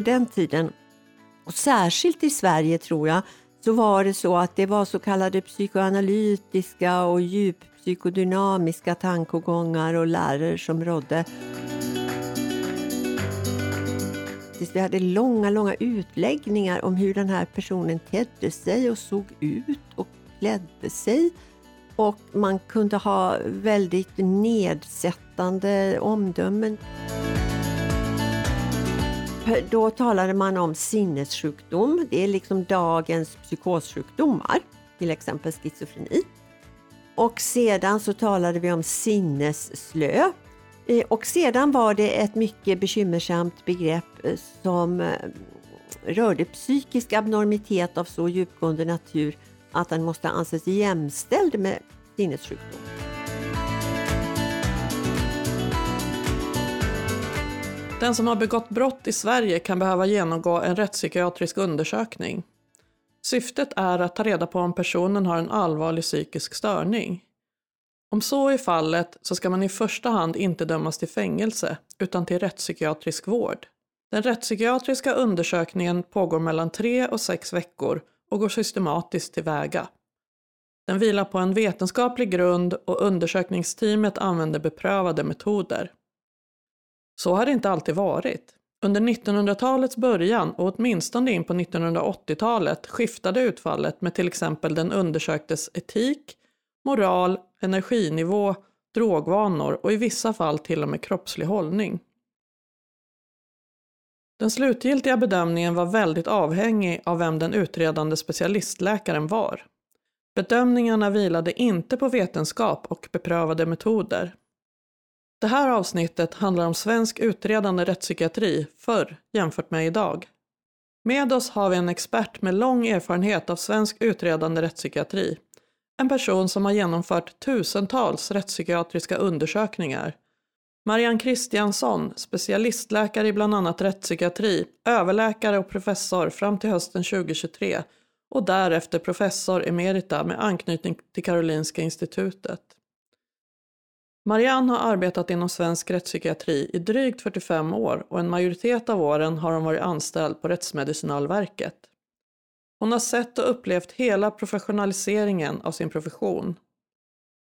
på den tiden, och särskilt i Sverige tror jag, så var det så att det var så kallade psykoanalytiska och djuppsykodynamiska tankegångar och lärare som rådde. Vi hade långa, långa utläggningar om hur den här personen tedde sig och såg ut och klädde sig. Och man kunde ha väldigt nedsättande omdömen. Då talade man om sinnessjukdom. Det är liksom dagens psykossjukdomar, till exempel schizofreni. Och sedan så talade vi om sinnesslö. Eh, och sedan var det ett mycket bekymmersamt begrepp eh, som eh, rörde psykisk abnormitet av så djupgående natur att den måste anses jämställd med sinnessjukdom. Den som har begått brott i Sverige kan behöva genomgå en rättspsykiatrisk undersökning. Syftet är att ta reda på om personen har en allvarlig psykisk störning. Om så är fallet så ska man i första hand inte dömas till fängelse utan till rättspsykiatrisk vård. Den rättspsykiatriska undersökningen pågår mellan tre och sex veckor och går systematiskt tillväga. Den vilar på en vetenskaplig grund och undersökningsteamet använder beprövade metoder. Så har det inte alltid varit. Under 1900-talets början och åtminstone in på 1980-talet skiftade utfallet med till exempel den undersöktes etik, moral, energinivå, drogvanor och i vissa fall till och med kroppslig hållning. Den slutgiltiga bedömningen var väldigt avhängig av vem den utredande specialistläkaren var. Bedömningarna vilade inte på vetenskap och beprövade metoder. Det här avsnittet handlar om svensk utredande rättspsykiatri förr jämfört med idag. Med oss har vi en expert med lång erfarenhet av svensk utredande rättspsykiatri. En person som har genomfört tusentals rättspsykiatriska undersökningar. Marianne Kristiansson, specialistläkare i bland annat rättspsykiatri, överläkare och professor fram till hösten 2023 och därefter professor emerita med anknytning till Karolinska institutet. Marianne har arbetat inom svensk rättspsykiatri i drygt 45 år och en majoritet av åren har hon varit anställd på Rättsmedicinalverket. Hon har sett och upplevt hela professionaliseringen av sin profession.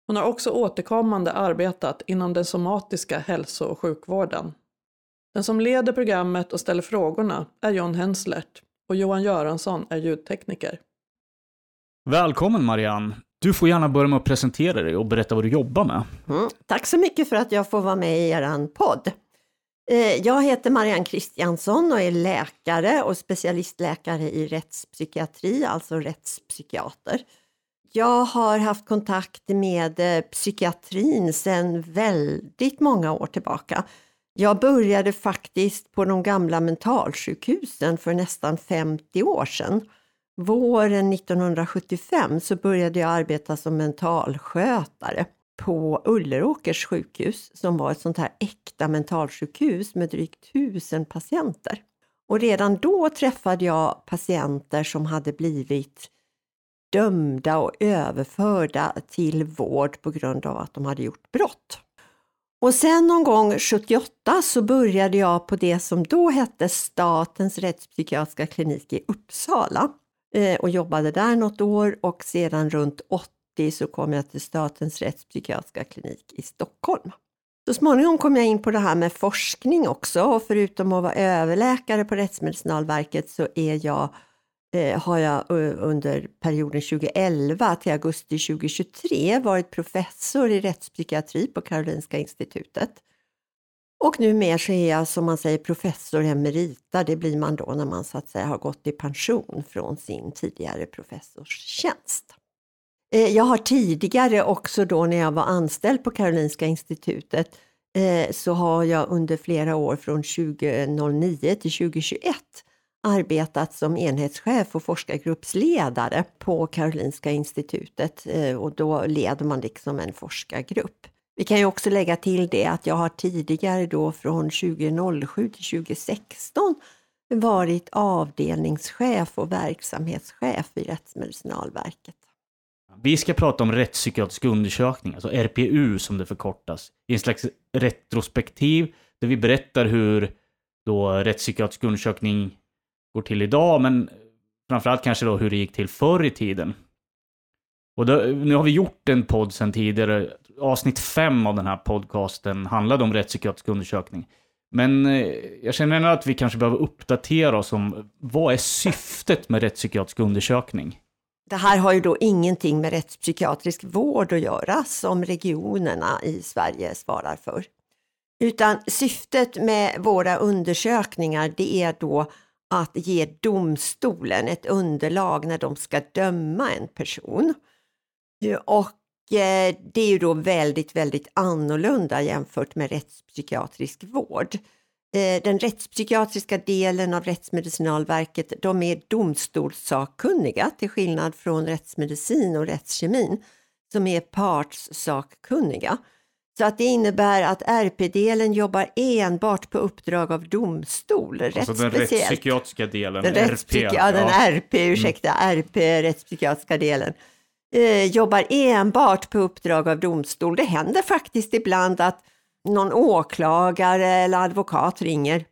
Hon har också återkommande arbetat inom den somatiska hälso och sjukvården. Den som leder programmet och ställer frågorna är John Henslert och Johan Göransson är ljudtekniker. Välkommen Marianne! Du får gärna börja med att presentera dig och berätta vad du jobbar med. Mm, tack så mycket för att jag får vara med i er podd. Eh, jag heter Marianne Kristiansson och är läkare och specialistläkare i rättspsykiatri, alltså rättspsykiater. Jag har haft kontakt med eh, psykiatrin sedan väldigt många år tillbaka. Jag började faktiskt på de gamla mentalsjukhusen för nästan 50 år sedan. Våren 1975 så började jag arbeta som mentalskötare på Ulleråkers sjukhus som var ett sånt här äkta mentalsjukhus med drygt tusen patienter. Och redan då träffade jag patienter som hade blivit dömda och överförda till vård på grund av att de hade gjort brott. Och sen någon gång 78 så började jag på det som då hette Statens rättspsykiatriska klinik i Uppsala eh, och jobbade där något år och sedan runt 80 så kom jag till Statens rättspsykiatriska klinik i Stockholm. Så småningom kom jag in på det här med forskning också och förutom att vara överläkare på Rättsmedicinalverket så är jag Eh, har jag eh, under perioden 2011 till augusti 2023 varit professor i rättspsykiatri på Karolinska institutet. Och numera så är jag som man säger professor emerita, det blir man då när man så att säga har gått i pension från sin tidigare professorstjänst. Eh, jag har tidigare också då när jag var anställd på Karolinska institutet eh, så har jag under flera år från 2009 till 2021 arbetat som enhetschef och forskargruppsledare på Karolinska institutet eh, och då leder man liksom en forskargrupp. Vi kan ju också lägga till det att jag har tidigare då från 2007 till 2016 varit avdelningschef och verksamhetschef vid Rättsmedicinalverket. Vi ska prata om rättspsykiatrisk undersökning, alltså RPU som det förkortas, i en slags retrospektiv där vi berättar hur då rättspsykiatrisk undersökning går till idag, men framförallt kanske då hur det gick till förr i tiden. Och då, nu har vi gjort en podd sedan tidigare. Avsnitt fem av den här podcasten handlade om rättspsykiatrisk undersökning. Men eh, jag känner ändå att vi kanske behöver uppdatera oss om vad är syftet med rättspsykiatrisk undersökning? Det här har ju då ingenting med rättspsykiatrisk vård att göra som regionerna i Sverige svarar för. Utan syftet med våra undersökningar det är då att ge domstolen ett underlag när de ska döma en person. Och det är ju då väldigt, väldigt annorlunda jämfört med rättspsykiatrisk vård. Eh, den rättspsykiatriska delen av Rättsmedicinalverket, de är domstolssakkunniga till skillnad från rättsmedicin och rättskemin som är partssakkunniga. Så att det innebär att RP-delen jobbar enbart på uppdrag av domstol. Alltså den rättspsykiatriska delen, den RP. Ja, den RP, ursäkta, mm. RP, rättspsykiatriska delen. Eh, jobbar enbart på uppdrag av domstol. Det händer faktiskt ibland att någon åklagare eller advokat ringer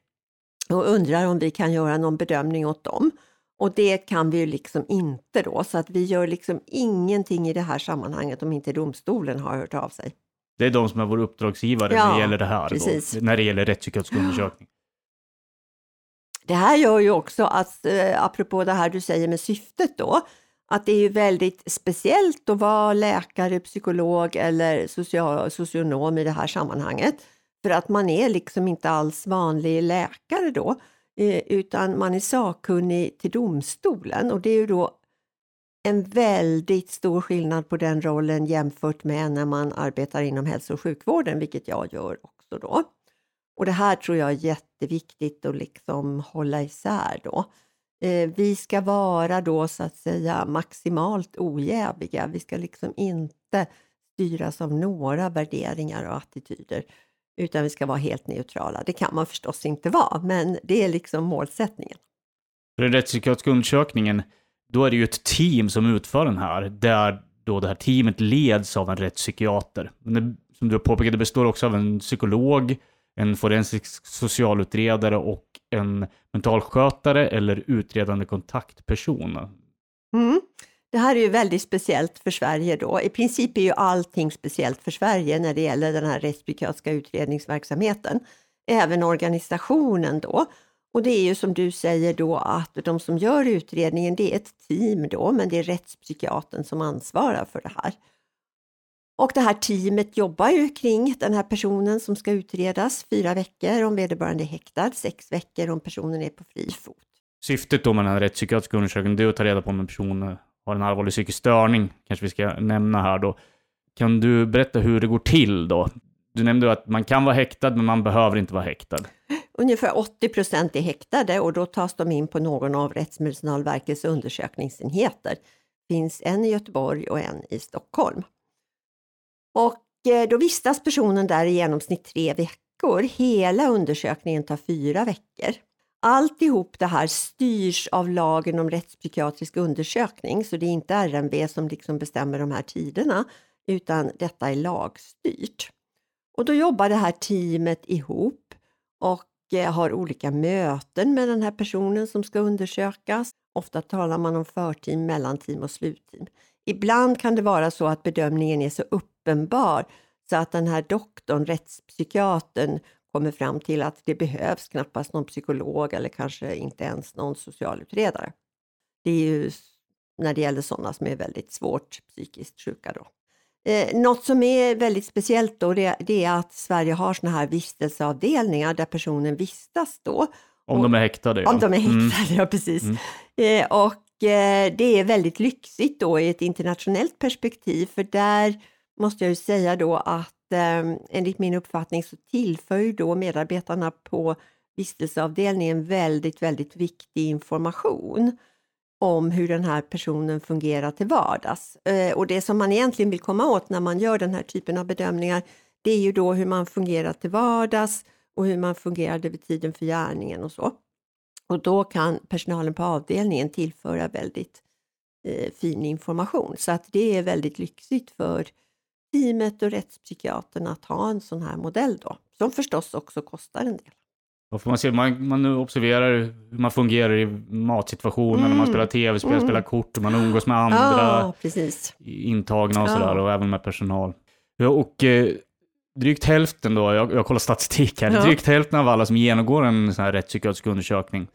och undrar om vi kan göra någon bedömning åt dem. Och det kan vi ju liksom inte då, så att vi gör liksom ingenting i det här sammanhanget om inte domstolen har hört av sig. Det är de som är vår uppdragsgivare ja, när det gäller det här, då, när det gäller rättspsykiatrisk undersökning. Det här gör ju också att, eh, apropå det här du säger med syftet då, att det är ju väldigt speciellt att vara läkare, psykolog eller social, socionom i det här sammanhanget. För att man är liksom inte alls vanlig läkare då, eh, utan man är sakkunnig till domstolen och det är ju då en väldigt stor skillnad på den rollen jämfört med när man arbetar inom hälso och sjukvården, vilket jag gör också då. Och det här tror jag är jätteviktigt att liksom hålla isär då. Eh, vi ska vara då så att säga maximalt ojäviga. Vi ska liksom inte styras av några värderingar och attityder, utan vi ska vara helt neutrala. Det kan man förstås inte vara, men det är liksom målsättningen. För den rättspsykiatriska undersökningen, då är det ju ett team som utför den här, där då det här teamet leds av en rättspsykiater. Som du påpekade består också av en psykolog, en forensisk socialutredare och en mentalskötare eller utredande kontaktperson. Mm. Det här är ju väldigt speciellt för Sverige då. I princip är ju allting speciellt för Sverige när det gäller den här rättspsykiatriska utredningsverksamheten. Även organisationen då. Och det är ju som du säger då att de som gör utredningen det är ett team då, men det är rättspsykiatern som ansvarar för det här. Och det här teamet jobbar ju kring den här personen som ska utredas fyra veckor om vederbörande är häktad, sex veckor om personen är på fri fot. Syftet då med den här rättspsykiatriska undersökningen är att ta reda på om en person har en allvarlig psykisk störning, kanske vi ska nämna här då. Kan du berätta hur det går till då? Du nämnde att man kan vara häktad, men man behöver inte vara häktad. Ungefär 80 procent är häktade och då tas de in på någon av Rättsmedicinalverkets undersökningsenheter. Det finns en i Göteborg och en i Stockholm. Och eh, då vistas personen där i genomsnitt tre veckor. Hela undersökningen tar fyra veckor. Alltihop det här styrs av lagen om rättspsykiatrisk undersökning, så det är inte RMV som liksom bestämmer de här tiderna, utan detta är lagstyrt. Och då jobbar det här teamet ihop och eh, har olika möten med den här personen som ska undersökas. Ofta talar man om förteam, mellanteam och slutteam. Ibland kan det vara så att bedömningen är så uppenbar så att den här doktorn, rättspsykiatern, kommer fram till att det behövs knappast någon psykolog eller kanske inte ens någon socialutredare. Det är ju när det gäller sådana som är väldigt svårt psykiskt sjuka. Då. Eh, något som är väldigt speciellt då, det, det är att Sverige har sådana här vistelseavdelningar där personen vistas då. Om de är häktade? Ja. Om de är mm. häktade, mm. ja precis. Mm. Eh, och Eh, det är väldigt lyxigt då i ett internationellt perspektiv för där måste jag ju säga då att eh, enligt min uppfattning så tillför ju då medarbetarna på vistelseavdelningen väldigt, väldigt viktig information om hur den här personen fungerar till vardags. Eh, och det som man egentligen vill komma åt när man gör den här typen av bedömningar, det är ju då hur man fungerar till vardags och hur man fungerade vid tiden för gärningen och så. Och då kan personalen på avdelningen tillföra väldigt eh, fin information. Så att det är väldigt lyxigt för teamet och rättspsykiatern att ha en sån här modell då, som förstås också kostar en del. För man, ser, man, man observerar hur man fungerar i matsituationer, när man Mm. spelar tv-spel, Mm. spelar kort, man umgås med andra Ja, intagna och Ja. sådär, och även med personal. Ja, och eh, drygt hälften då, jag, jag kollar statistik här, Ja. drygt hälften av alla som genomgår en sån här rättspsykiatrisk undersökning,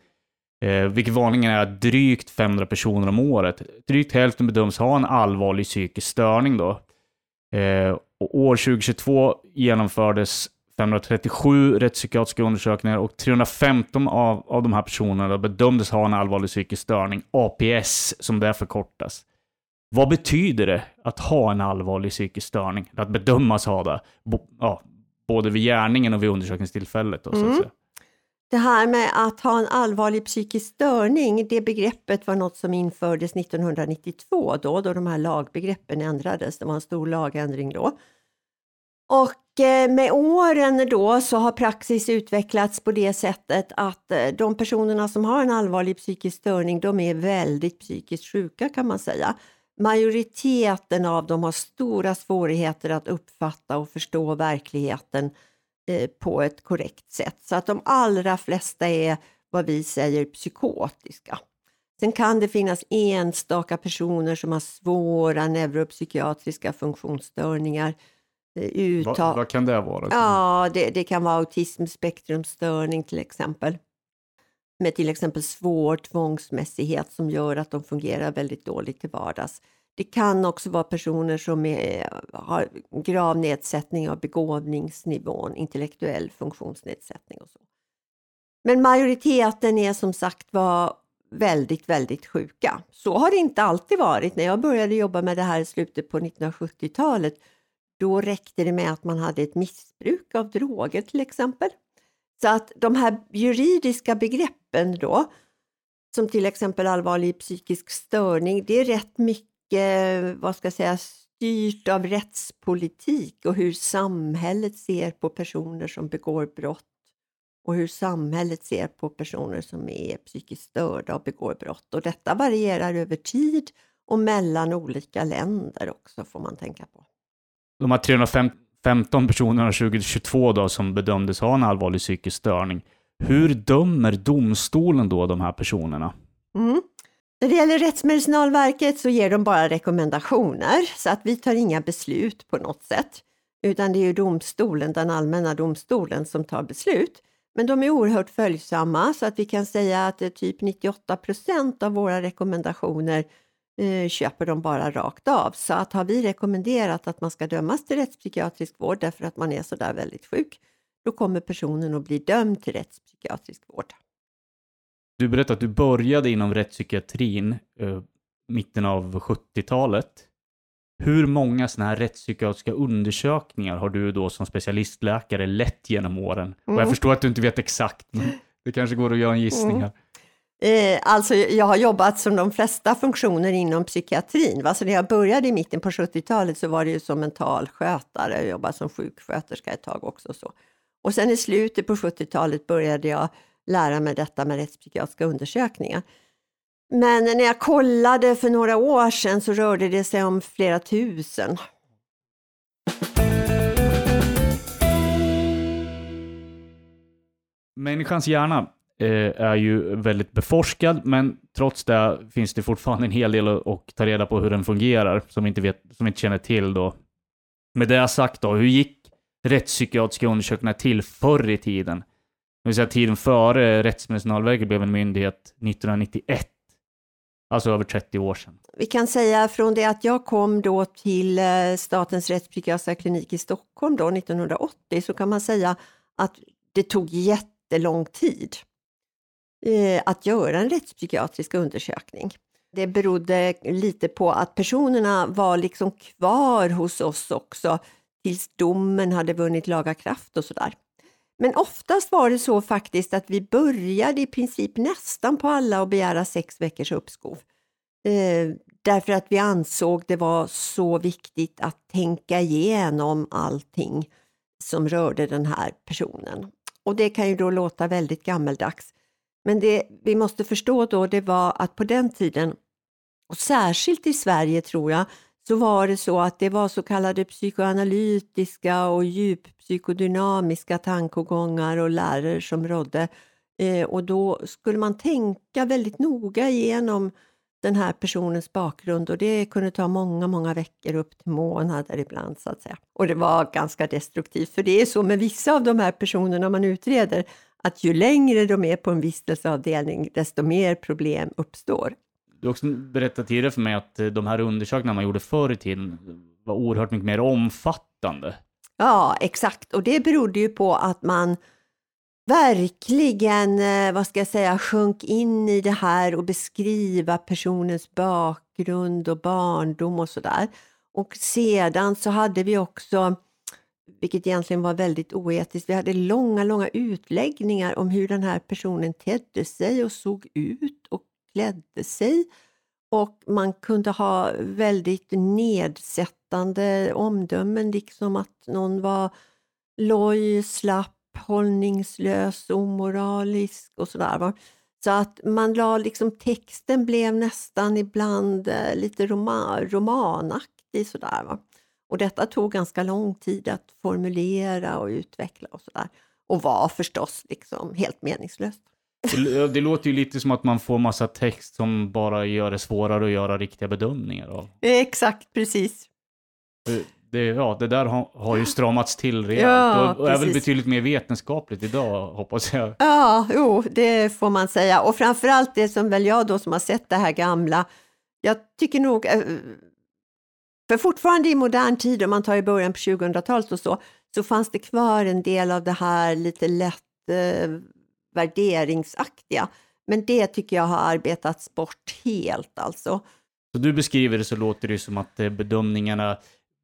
eh, vilket vanligen är drygt 500 personer om året, drygt hälften bedöms ha en allvarlig psykisk störning då. Eh, och år 2022 genomfördes 537 rättspsykiatriska undersökningar och 315 av, av de här personerna bedömdes ha en allvarlig psykisk störning, APS som det förkortas. Vad betyder det att ha en allvarlig psykisk störning? Att bedömas ha det? Bo, ja, både vid gärningen och vid undersökningstillfället. Då, så Mm. säga. Det här med att ha en allvarlig psykisk störning, det begreppet var något som infördes 1992 då, då de här lagbegreppen ändrades. Det var en stor lagändring då. Och eh, med åren då så har praxis utvecklats på det sättet att eh, de personerna som har en allvarlig psykisk störning, de är väldigt psykiskt sjuka kan man säga. Majoriteten av dem har stora svårigheter att uppfatta och förstå verkligheten på ett korrekt sätt. Så att de allra flesta är vad vi säger psykotiska. Sen kan det finnas enstaka personer som har svåra neuropsykiatriska funktionsstörningar. eh, Vad, Uttag... vad kan det vara? Ja, det, det kan vara autismspektrumstörning till exempel. Med till exempel svår tvångsmässighet som gör att de fungerar väldigt dåligt till vardags. Det kan också vara personer som är, har grav nedsättning av begåvningsnivån, intellektuell funktionsnedsättning och så. Men majoriteten är som sagt var väldigt, väldigt sjuka. Så har det inte alltid varit. När jag började jobba med det här i slutet på 1970-talet, då räckte det med att man hade ett missbruk av droger till exempel. Så att de här juridiska begreppen då, som till exempel allvarlig psykisk störning, det är rätt mycket, vad ska jag säga, styrt av rättspolitik och hur samhället ser på personer som begår brott och hur samhället ser på personer som är psykiskt störda och begår brott. Och detta varierar över tid och mellan olika länder också får man tänka på. De här 315 personerna 2022 då, som bedömdes ha en allvarlig psykisk störning. Hur dömer domstolen då de här personerna? Mm. När det gäller Rättsmedicinalverket så ger de bara rekommendationer så att vi tar inga beslut på något sätt. Utan det är ju domstolen, den allmänna domstolen som tar beslut. Men de är oerhört följsamma så att vi kan säga att eh, typ 98 procent av våra rekommendationer eh, köper de bara rakt av. Så att har vi rekommenderat att man ska dömas till rättspsykiatrisk vård därför att man är så där väldigt sjuk, då kommer personen att bli dömd till rättspsykiatrisk vård. Du berättade att du började inom rättspsykiatrin eh, mitten av 70-talet. Hur många sådana här rättspsykiatriska undersökningar har du då som specialistläkare lett genom åren? Och jag Mm. förstår att du inte vet exakt, men det kanske går att göra en gissning Mm. här. Eh, alltså jag har jobbat som de flesta funktioner inom psykiatrin. Va? Så när jag började i mitten på 70-talet så var det ju som mentalskötare, jag jobbade som sjuksköterska ett tag också. Så. Och sen i slutet på 70-talet började jag lära mig detta med rättspsykiatriska undersökningar. Men när jag kollade för några år sedan så rörde det sig om flera tusen. Människans hjärna eh, är ju väldigt beforskad, men trots det finns det fortfarande en hel del att, att ta reda på hur den fungerar, som vi inte, vet, som vi inte känner till då. Med det sagt då, hur gick rättspsykiatriska undersökningar till förr i tiden? Det vill säga tiden före Rättsmedicinalverket blev en myndighet 1991. Alltså över 30 år sedan. Vi kan säga från det att jag kom då till eh, Statens rättspsykiatriska klinik i Stockholm då 1980 så kan man säga att det tog jättelång tid eh, att göra en rättspsykiatrisk undersökning. Det berodde lite på att personerna var liksom kvar hos oss också tills domen hade vunnit laga kraft och sådär. Men oftast var det så faktiskt att vi började i princip nästan på alla att begära sex veckors uppskov. Eh, därför att vi ansåg det var så viktigt att tänka igenom allting som rörde den här personen. Och det kan ju då låta väldigt gammeldags. Men det vi måste förstå då det var att på den tiden, och särskilt i Sverige tror jag, så var det så att det var så kallade psykoanalytiska och djuppsykodynamiska tankegångar och läror som rådde. Eh, och då skulle man tänka väldigt noga igenom den här personens bakgrund och det kunde ta många, många veckor upp till månader ibland så att säga. Och det var ganska destruktivt, för det är så med vissa av de här personerna man utreder att ju längre de är på en vistelseavdelning, desto mer problem uppstår. Du har också berättat tidigare för mig att eh, de här undersökningarna man gjorde förr i tiden var oerhört mycket mer omfattande. Ja, exakt. Och det berodde ju på att man verkligen, eh, vad ska jag säga, sjönk in i det här och beskriva personens bakgrund och barndom och sådär. Och sedan så hade vi också, vilket egentligen var väldigt oetiskt, vi hade långa, långa utläggningar om hur den här personen tedde sig och såg ut och klädde sig. Och man kunde ha väldigt nedsättande omdömen, liksom att någon var loj, slapp, hållningslös, omoralisk och sådär. Så att man la liksom, texten blev nästan ibland eh, lite roman, romanaktig sådär. Va? Och detta tog ganska lång tid att formulera och utveckla och sådär. Och var förstås liksom helt meningslöst. Det, låter ju lite som att man får massa text som bara gör det svårare att göra riktiga bedömningar av. Exakt, precis. Det, ja, det där har, har ju stramats till rejält Ja, och, och är väl betydligt mer vetenskapligt idag, hoppas jag. Ja, jo, det får man säga. Och framförallt det som väl jag då som har sett det här gamla, jag tycker nog, eh, för fortfarande i modern tid, om man tar i början på 2000-talet och så, så fanns det kvar en del av det här lite lätt eh, värderingsaktiga. Men det tycker jag har arbetats bort helt alltså. Så du beskriver det så låter det som att eh, bedömningarna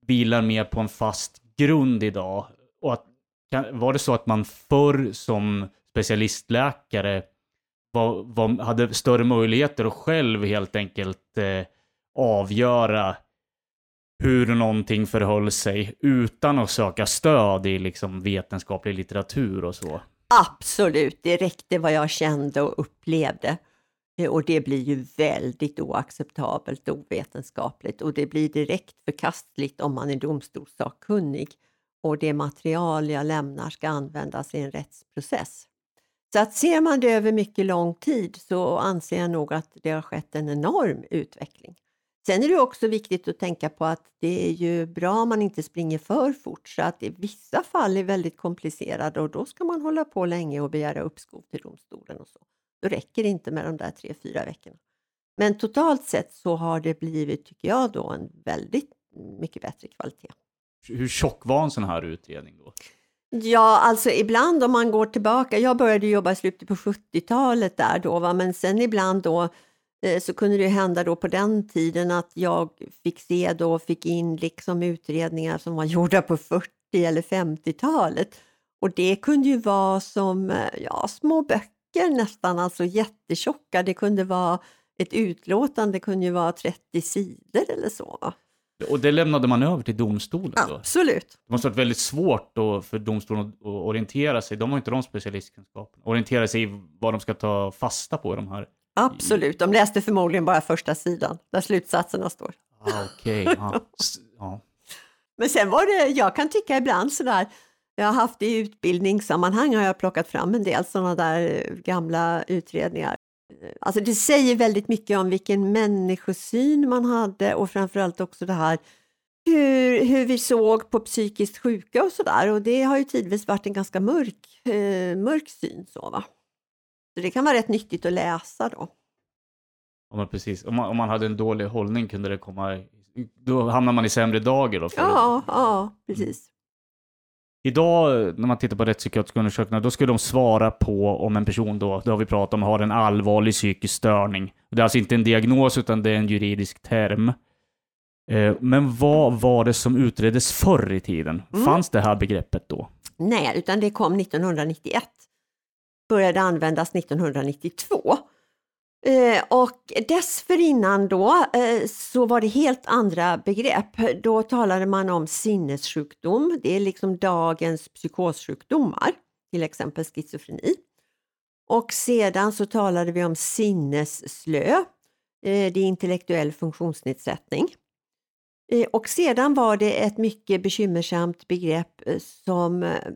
vilar mer på en fast grund idag. Och att, var det så att man förr som specialistläkare var, var, hade större möjligheter att själv helt enkelt eh, avgöra hur någonting förhöll sig utan att söka stöd i liksom vetenskaplig litteratur och så? Absolut, det räckte vad jag kände och upplevde. Eh, och det blir ju väldigt oacceptabelt och ovetenskapligt och det blir direkt förkastligt om man är domstolssakkunnig och det material jag lämnar ska användas i en rättsprocess. Så att ser man det över mycket lång tid så anser jag nog att det har skett en enorm utveckling. Sen är det också viktigt att tänka på att det är ju bra om man inte springer för fort så att i vissa fall är väldigt komplicerade och då ska man hålla på länge och begära uppskov till domstolen och så. Då räcker det inte med de där tre, fyra veckorna. Men totalt sett så har det blivit, tycker jag, då en väldigt mycket bättre kvalitet. Hur tjock var en sån här utredning då? Ja, alltså ibland om man går tillbaka, jag började jobba i slutet på 70-talet där då, va? men sen ibland då så kunde det hända då på den tiden att jag fick se då, fick in liksom utredningar som var gjorda på 40 eller 50-talet. Och det kunde ju vara som eh, ja, små böcker nästan, alltså jättetjocka. Det kunde vara ett utlåtande, kunde ju vara 30 sidor eller så. Och det lämnade man över till domstolen då? Absolut. Det måste ha varit väldigt svårt för domstolen att orientera sig. De har inte de specialistkunskapen. Orientera sig i vad de ska ta fasta på i de här. Absolut, de läste förmodligen bara första sidan där slutsatserna står. Ah. S- ja. Men sen var det, jag kan tycka ibland sådär, jag har haft i utbildningssammanhang har jag plockat fram en del sådana där eh, gamla utredningar. Eh, Alltså det säger väldigt mycket om vilken människosyn man hade och framförallt också det här hur, hur vi såg på psykiskt sjuka och sådär och det har ju tidvis varit en ganska mörk, eh, mörk syn. Så, va? Så det kan vara rätt nyttigt att läsa då. Ja, men precis. Om man, om man hade en dålig hållning kunde det komma... Då hamnar man i sämre dagar då. Ja, ja, precis. Idag när man tittar på rättspsykiatriska undersökningar, då skulle de svara på om en person då, det har vi pratat om, har en allvarlig psykisk störning. Det är alltså inte en diagnos utan det är en juridisk term. Eh, Men vad var det som utreddes förr i tiden? Mm. Fanns det här begreppet då? Nej, utan det kom 1991. Började användas 1992. Eh, och dessförinnan då eh, så var det helt andra begrepp. Då talade man om sinnessjukdom. Det är liksom dagens psykossjukdomar, till exempel schizofreni. Och sedan så talade vi om sinnesslö. Eh, det är intellektuell funktionsnedsättning. Eh, och sedan var det ett mycket bekymmersamt begrepp eh, som eh,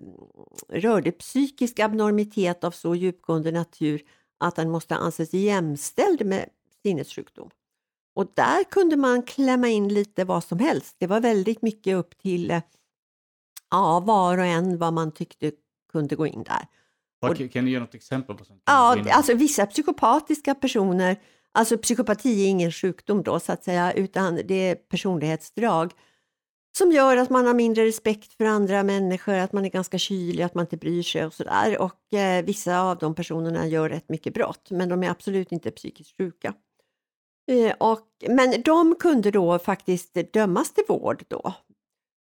rörde psykisk abnormitet av så djupgående natur att den måste anses jämställd med sinnessjukdom. Och där kunde man klämma in lite vad som helst. Det var väldigt mycket upp till eh, ja, var och en vad man tyckte kunde gå in där. Vad, kan du ge något exempel? på sånt? Ja, alltså vissa psykopatiska personer, alltså psykopati är ingen sjukdom då så att säga, utan det är personlighetsdrag som gör att man har mindre respekt för andra människor, att man är ganska kylig, att man inte bryr sig och sådär. Och eh, vissa av de personerna gör rätt mycket brott, men de är absolut inte psykiskt sjuka. Eh, och, men de kunde då faktiskt dömas till vård då,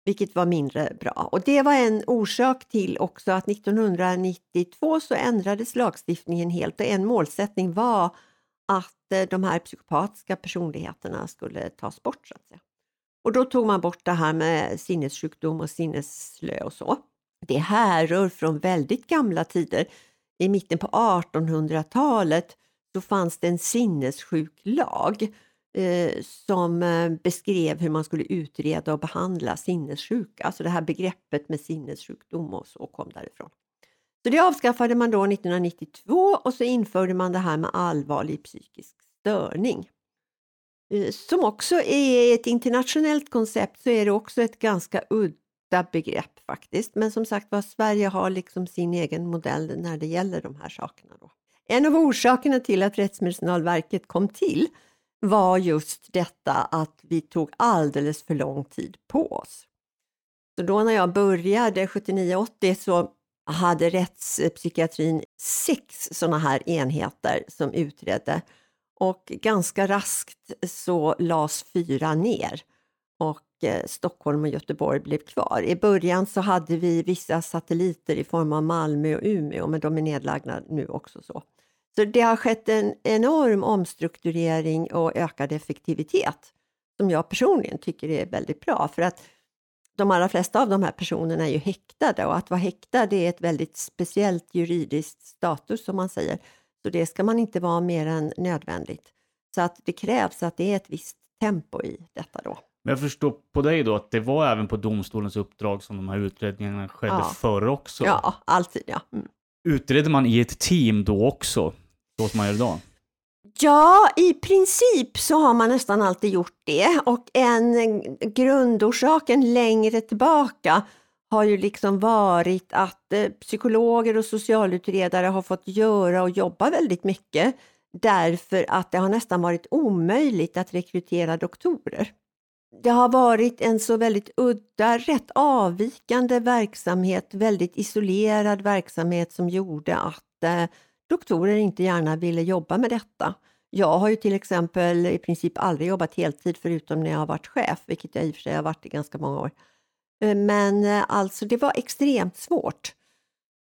vilket var mindre bra. Och det var en orsak till också att 1992 så ändrades lagstiftningen helt och en målsättning var att eh, de här psykopatiska personligheterna skulle tas bort. Så att säga. Och då tog man bort det här med sinnessjukdom och sinnesslö och så. Det härrör från väldigt gamla tider. I mitten på 1800-talet så fanns det en sinnessjuklag eh, som eh, beskrev hur man skulle utreda och behandla sinnessjuka. Alltså det här begreppet med sinnessjukdom och så kom därifrån. Så det avskaffade man då 1992 och så införde man det här med allvarlig psykisk störning. Eh, som också är ett internationellt koncept så är det också ett ganska udda begrepp faktiskt. Men som sagt var, Sverige har liksom sin egen modell när det gäller de här sakerna. Då. En av orsakerna till att Rättsmedicinalverket kom till var just detta att vi tog alldeles för lång tid på oss. Så då när jag började 79-80 så hade rättspsykiatrin sex sådana här enheter som utredde och ganska raskt så lades fyra ner och eh, Stockholm och Göteborg blev kvar. I början så hade vi vissa satelliter i form av Malmö och Umeå men de är nedlagda nu också. så. Så det har skett en enorm omstrukturering och ökad effektivitet som jag personligen tycker är väldigt bra för att de allra flesta av de här personerna är ju häktade och att vara häktad är ett väldigt speciellt juridiskt status som man säger. Så det ska man inte vara mer än nödvändigt. Så att det krävs att det är ett visst tempo i detta då. Men jag förstår på dig då att det var även på domstolens uppdrag som de här utredningarna skedde Ja. förr också. Ja, alltid ja. Mm. Utredde man i ett team då också? Så som man gör idag? Ja, i princip så har man nästan alltid gjort det och en grundorsaken längre tillbaka har ju liksom varit att eh, psykologer och socialutredare har fått göra och jobba väldigt mycket därför att det har nästan varit omöjligt att rekrytera doktorer. Det har varit en så väldigt udda, rätt avvikande verksamhet, väldigt isolerad verksamhet som gjorde att eh, doktorer inte gärna ville jobba med detta. Jag har ju till exempel i princip aldrig jobbat heltid förutom när jag har varit chef, vilket jag i och för sig har varit i ganska många år. Eh, Men eh, alltså det var extremt svårt.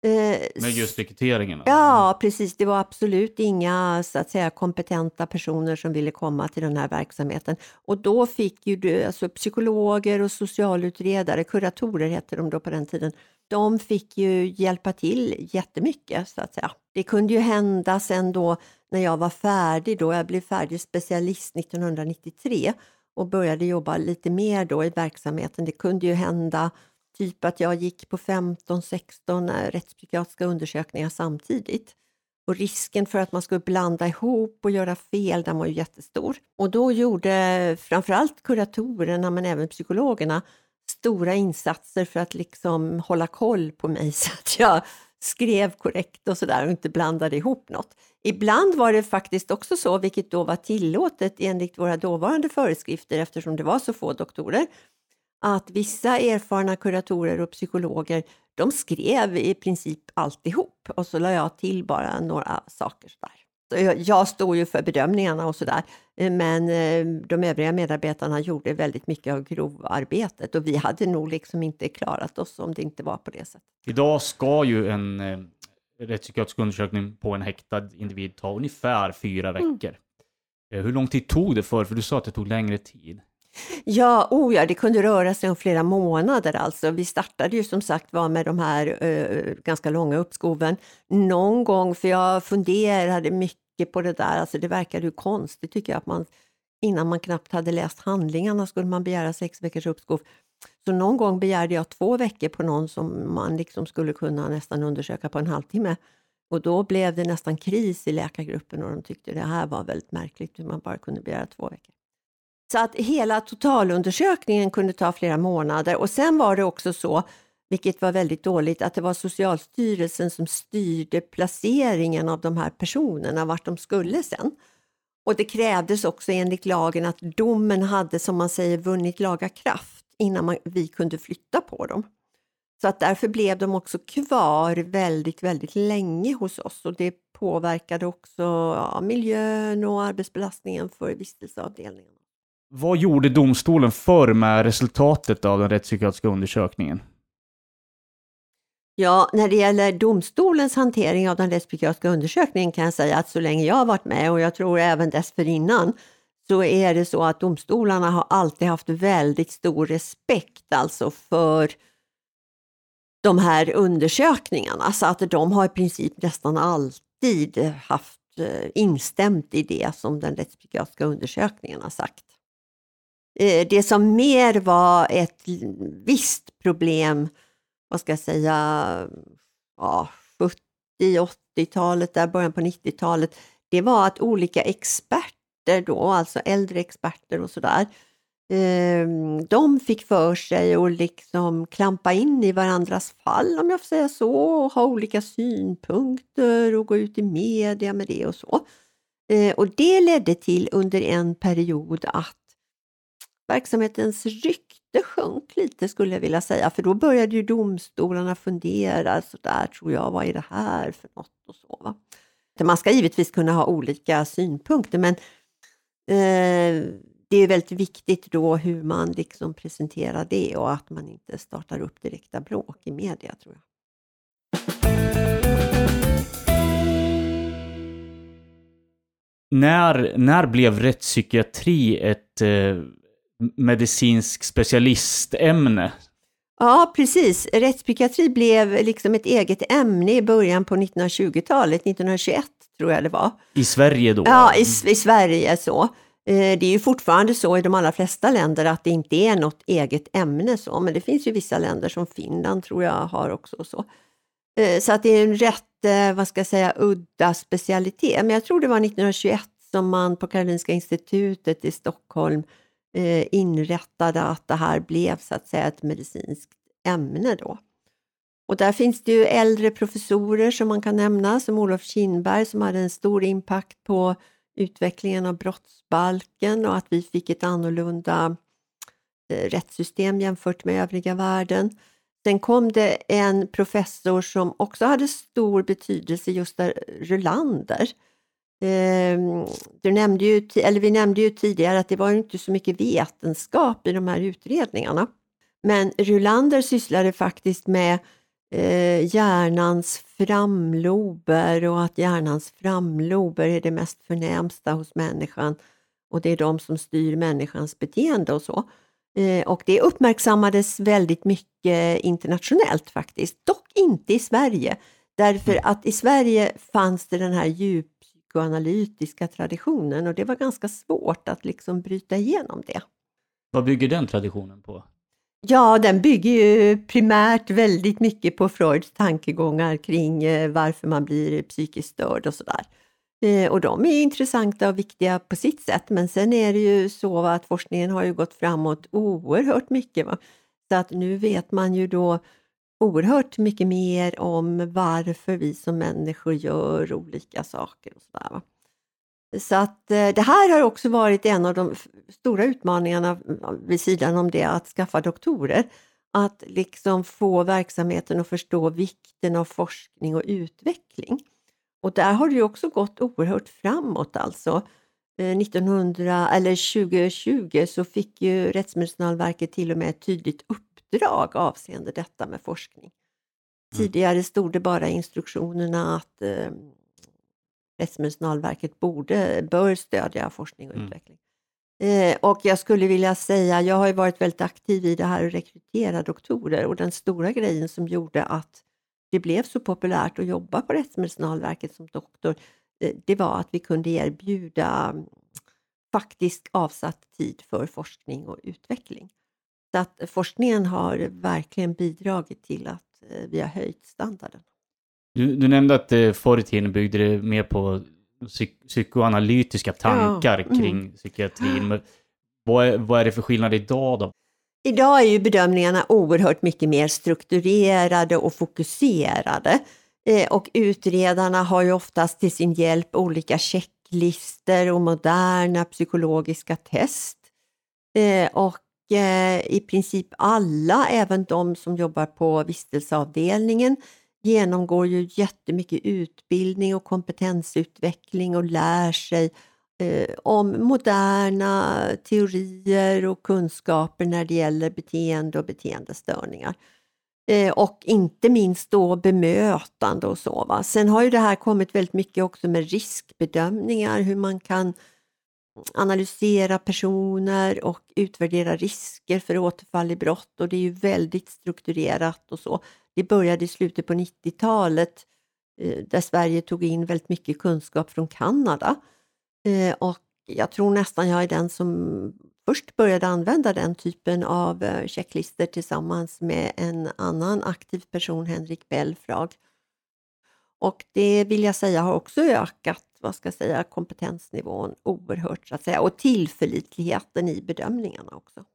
Eh, Med just rekryteringen? Ja, precis. Det var absolut inga så att säga, kompetenta personer som ville komma till den här verksamheten. Och då fick ju du, alltså, psykologer och socialutredare, kuratorer hette de då på den tiden, de fick ju hjälpa till jättemycket så att säga. Det kunde ju hända sen då när jag var färdig då, jag blev färdig specialist 1993 och började jobba lite mer då i verksamheten. Det kunde ju hända typ att jag gick på 15-16 eh, rättspsykiatriska undersökningar samtidigt. Och risken för att man skulle blanda ihop och göra fel, den var ju jättestor. Och då gjorde framförallt kuratorerna, men även psykologerna, stora insatser för att liksom hålla koll på mig så att jag skrev korrekt och sådär och inte blandade ihop något. Ibland var det faktiskt också så, vilket då var tillåtet enligt våra dåvarande föreskrifter eftersom det var så få doktorer, att vissa erfarna kuratorer och psykologer de skrev i princip alltihop och så la jag till bara några saker. Sådär. Så jag, jag stod ju för bedömningarna och sådär men eh, de övriga medarbetarna gjorde väldigt mycket av grovarbetet och vi hade nog liksom inte klarat oss om det inte var på det sättet. Idag ska ju en eh, rättspsykiatrisk undersökning på en häktad individ ta ungefär fyra veckor. Mm. Hur lång tid tog det för? För du sa att det tog längre tid. Ja, oh ja, det kunde röra sig om flera månader alltså. Vi startade ju som sagt var med de här eh, ganska långa uppskoven någon gång, för jag funderade mycket på det där. Alltså det verkade ju konstigt tycker jag att man innan man knappt hade läst handlingarna skulle man begära sex veckors uppskov. Så någon gång begärde jag två veckor på någon som man liksom skulle kunna nästan undersöka på en halvtimme. Och då blev det nästan kris i läkargruppen och de tyckte det här var väldigt märkligt hur man bara kunde begära två veckor. Så att hela totalundersökningen kunde ta flera månader och sen var det också så, vilket var väldigt dåligt, att det var Socialstyrelsen som styrde placeringen av de här personerna, vart de skulle sen. Och det krävdes också enligt lagen att domen hade, som man säger, vunnit laga kraft innan man, vi kunde flytta på dem. Så att därför blev de också kvar väldigt, väldigt länge hos oss och det påverkade också ja, miljön och arbetsbelastningen för vistelseavdelningen. Vad gjorde domstolen för med resultatet av den rättspsykiatriska undersökningen? Ja, när det gäller domstolens hantering av den rättspsykiatriska undersökningen kan jag säga att så länge jag har varit med och jag tror även dessförinnan så är det så att domstolarna har alltid haft väldigt stor respekt alltså för de här undersökningarna så att de har i princip nästan alltid haft eh, instämt i det som den rättspsykiatriska undersökningen har sagt. Eh, det som mer var ett visst problem, vad ska jag säga, ja, 70-80-talet, där början på 90-talet, det var att olika experter då, alltså äldre experter och sådär, ehm, de fick för sig att liksom klampa in i varandras fall, om jag får säga så, och ha olika synpunkter och gå ut i media med det och så. Eh, och det ledde till under en period att verksamhetens rykte sjönk lite skulle jag vilja säga, för då började ju domstolarna fundera, så där tror jag, vad är det här för något och så. Va? Man ska givetvis kunna ha olika synpunkter, men det är väldigt viktigt då hur man liksom presenterar det och att man inte startar upp direkta bråk i media tror jag. När, när blev rättspsykiatri ett eh, medicinskt specialistämne? Ja, precis. Rättspsykiatri blev liksom ett eget ämne i början på 1920-talet, 1921 tror jag det var. I Sverige då? Ja, i, i Sverige så. Eh, det är ju fortfarande så i de allra flesta länder att det inte är något eget ämne så, men det finns ju vissa länder som Finland tror jag har också så. Eh, så att det är en rätt, eh, vad ska jag säga, udda specialitet. Men jag tror det var 1921 som man på Karolinska institutet i Stockholm inrättade att det här blev så att säga ett medicinskt ämne då. Och där finns det ju äldre professorer som man kan nämna, som Olof Kindberg som hade en stor impact på utvecklingen av brottsbalken och att vi fick ett annorlunda eh, rättssystem jämfört med övriga världen. Sen kom det en professor som också hade stor betydelse, just där, Rulander. Ehm, du nämnde ju, eller vi nämnde ju tidigare att det var inte så mycket vetenskap i de här utredningarna. Men Rulander sysslade faktiskt med eh, hjärnans framlober och att hjärnans framlober är det mest förnämsta hos människan och det är de som styr människans beteende och så. Eh, och det uppmärksammades väldigt mycket internationellt faktiskt, dock inte i Sverige. Därför att i Sverige fanns det den här djuppsykoanalytiska traditionen och det var ganska svårt att liksom bryta igenom det. Vad bygger den traditionen på? Ja, den bygger ju primärt väldigt mycket på Freuds tankegångar kring eh, varför man blir psykiskt störd och sådär. Eh, och de är intressanta och viktiga på sitt sätt, men sen är det ju så att forskningen har ju gått framåt oerhört mycket. Va? Så att nu vet man ju då oerhört mycket mer om varför vi som människor gör olika saker. och sådär. Så att eh, det här har också varit en av de stora utmaningarna vid sidan om det att skaffa doktorer. Att liksom få verksamheten att förstå vikten av forskning och utveckling. Och där har det också gått oerhört framåt alltså. 1900, eh, eller 2020 så fick ju Rättsmedicinalverket till och med ett tydligt uppdrag avseende detta med forskning. Mm. Tidigare stod det bara i instruktionerna att eh, Rättsmedicinalverket borde, bör stödja forskning och mm. utveckling. Eh, och jag skulle vilja säga, jag har ju varit väldigt aktiv i det här att rekrytera doktorer och den stora grejen som gjorde att det blev så populärt att jobba på Rättsmedicinalverket som doktor, eh, det var att vi kunde erbjuda faktiskt avsatt tid för forskning och utveckling. Så att forskningen har verkligen bidragit till att eh, vi har höjt standarden. Du, du nämnde att eh, förr i tiden byggde det mer på psyk psykoanalytiska tankar Ja, mm. kring psykiatrin. Men vad, är, vad är det för skillnad idag då? Idag är ju bedömningarna oerhört mycket mer strukturerade och fokuserade. Eh, och utredarna har ju oftast till sin hjälp olika checklister och moderna psykologiska test. Eh, och eh, i princip alla, även de som jobbar på vistelseavdelningen, genomgår ju jättemycket utbildning och kompetensutveckling och lär sig eh, om moderna teorier och kunskaper när det gäller beteende och beteendestörningar. Eh, och inte minst då bemötande och så. Va? Sen har ju det här kommit väldigt mycket också med riskbedömningar, hur man kan analysera personer och utvärdera risker för återfall i brott och det är ju väldigt strukturerat och så. Det började i slutet på 90-talet eh, där Sverige tog in väldigt mycket kunskap från Kanada. Eh, och jag tror nästan jag är den som först började använda den typen av eh, checklister tillsammans med en annan aktiv person, Henrik Belfrag. Och det vill jag säga har också ökat vad ska jag säga, kompetensnivån oerhört så att säga och tillförlitligheten i bedömningarna också.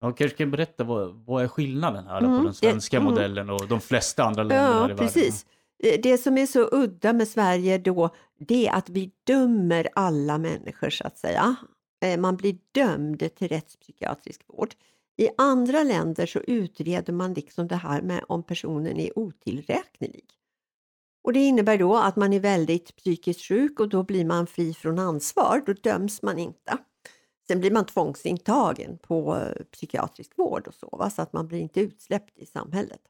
Ja, kanske jag berätta vad, vad är skillnaden här Mm, på den svenska mm. modellen och de flesta andra länder här i Ja, världen? precis. Eh, Det som är så udda med Sverige då, det är att vi dömer alla människor så att säga. Eh, Man blir dömd till rättspsykiatrisk vård. I andra länder så utreder man liksom det här med om personen är otillräknelig. Och det innebär då att man är väldigt psykiskt sjuk och då blir man fri från ansvar, då döms man inte. Sen blir man tvångsintagen på eh, psykiatrisk vård och så, va? så att man blir inte utsläppt i samhället.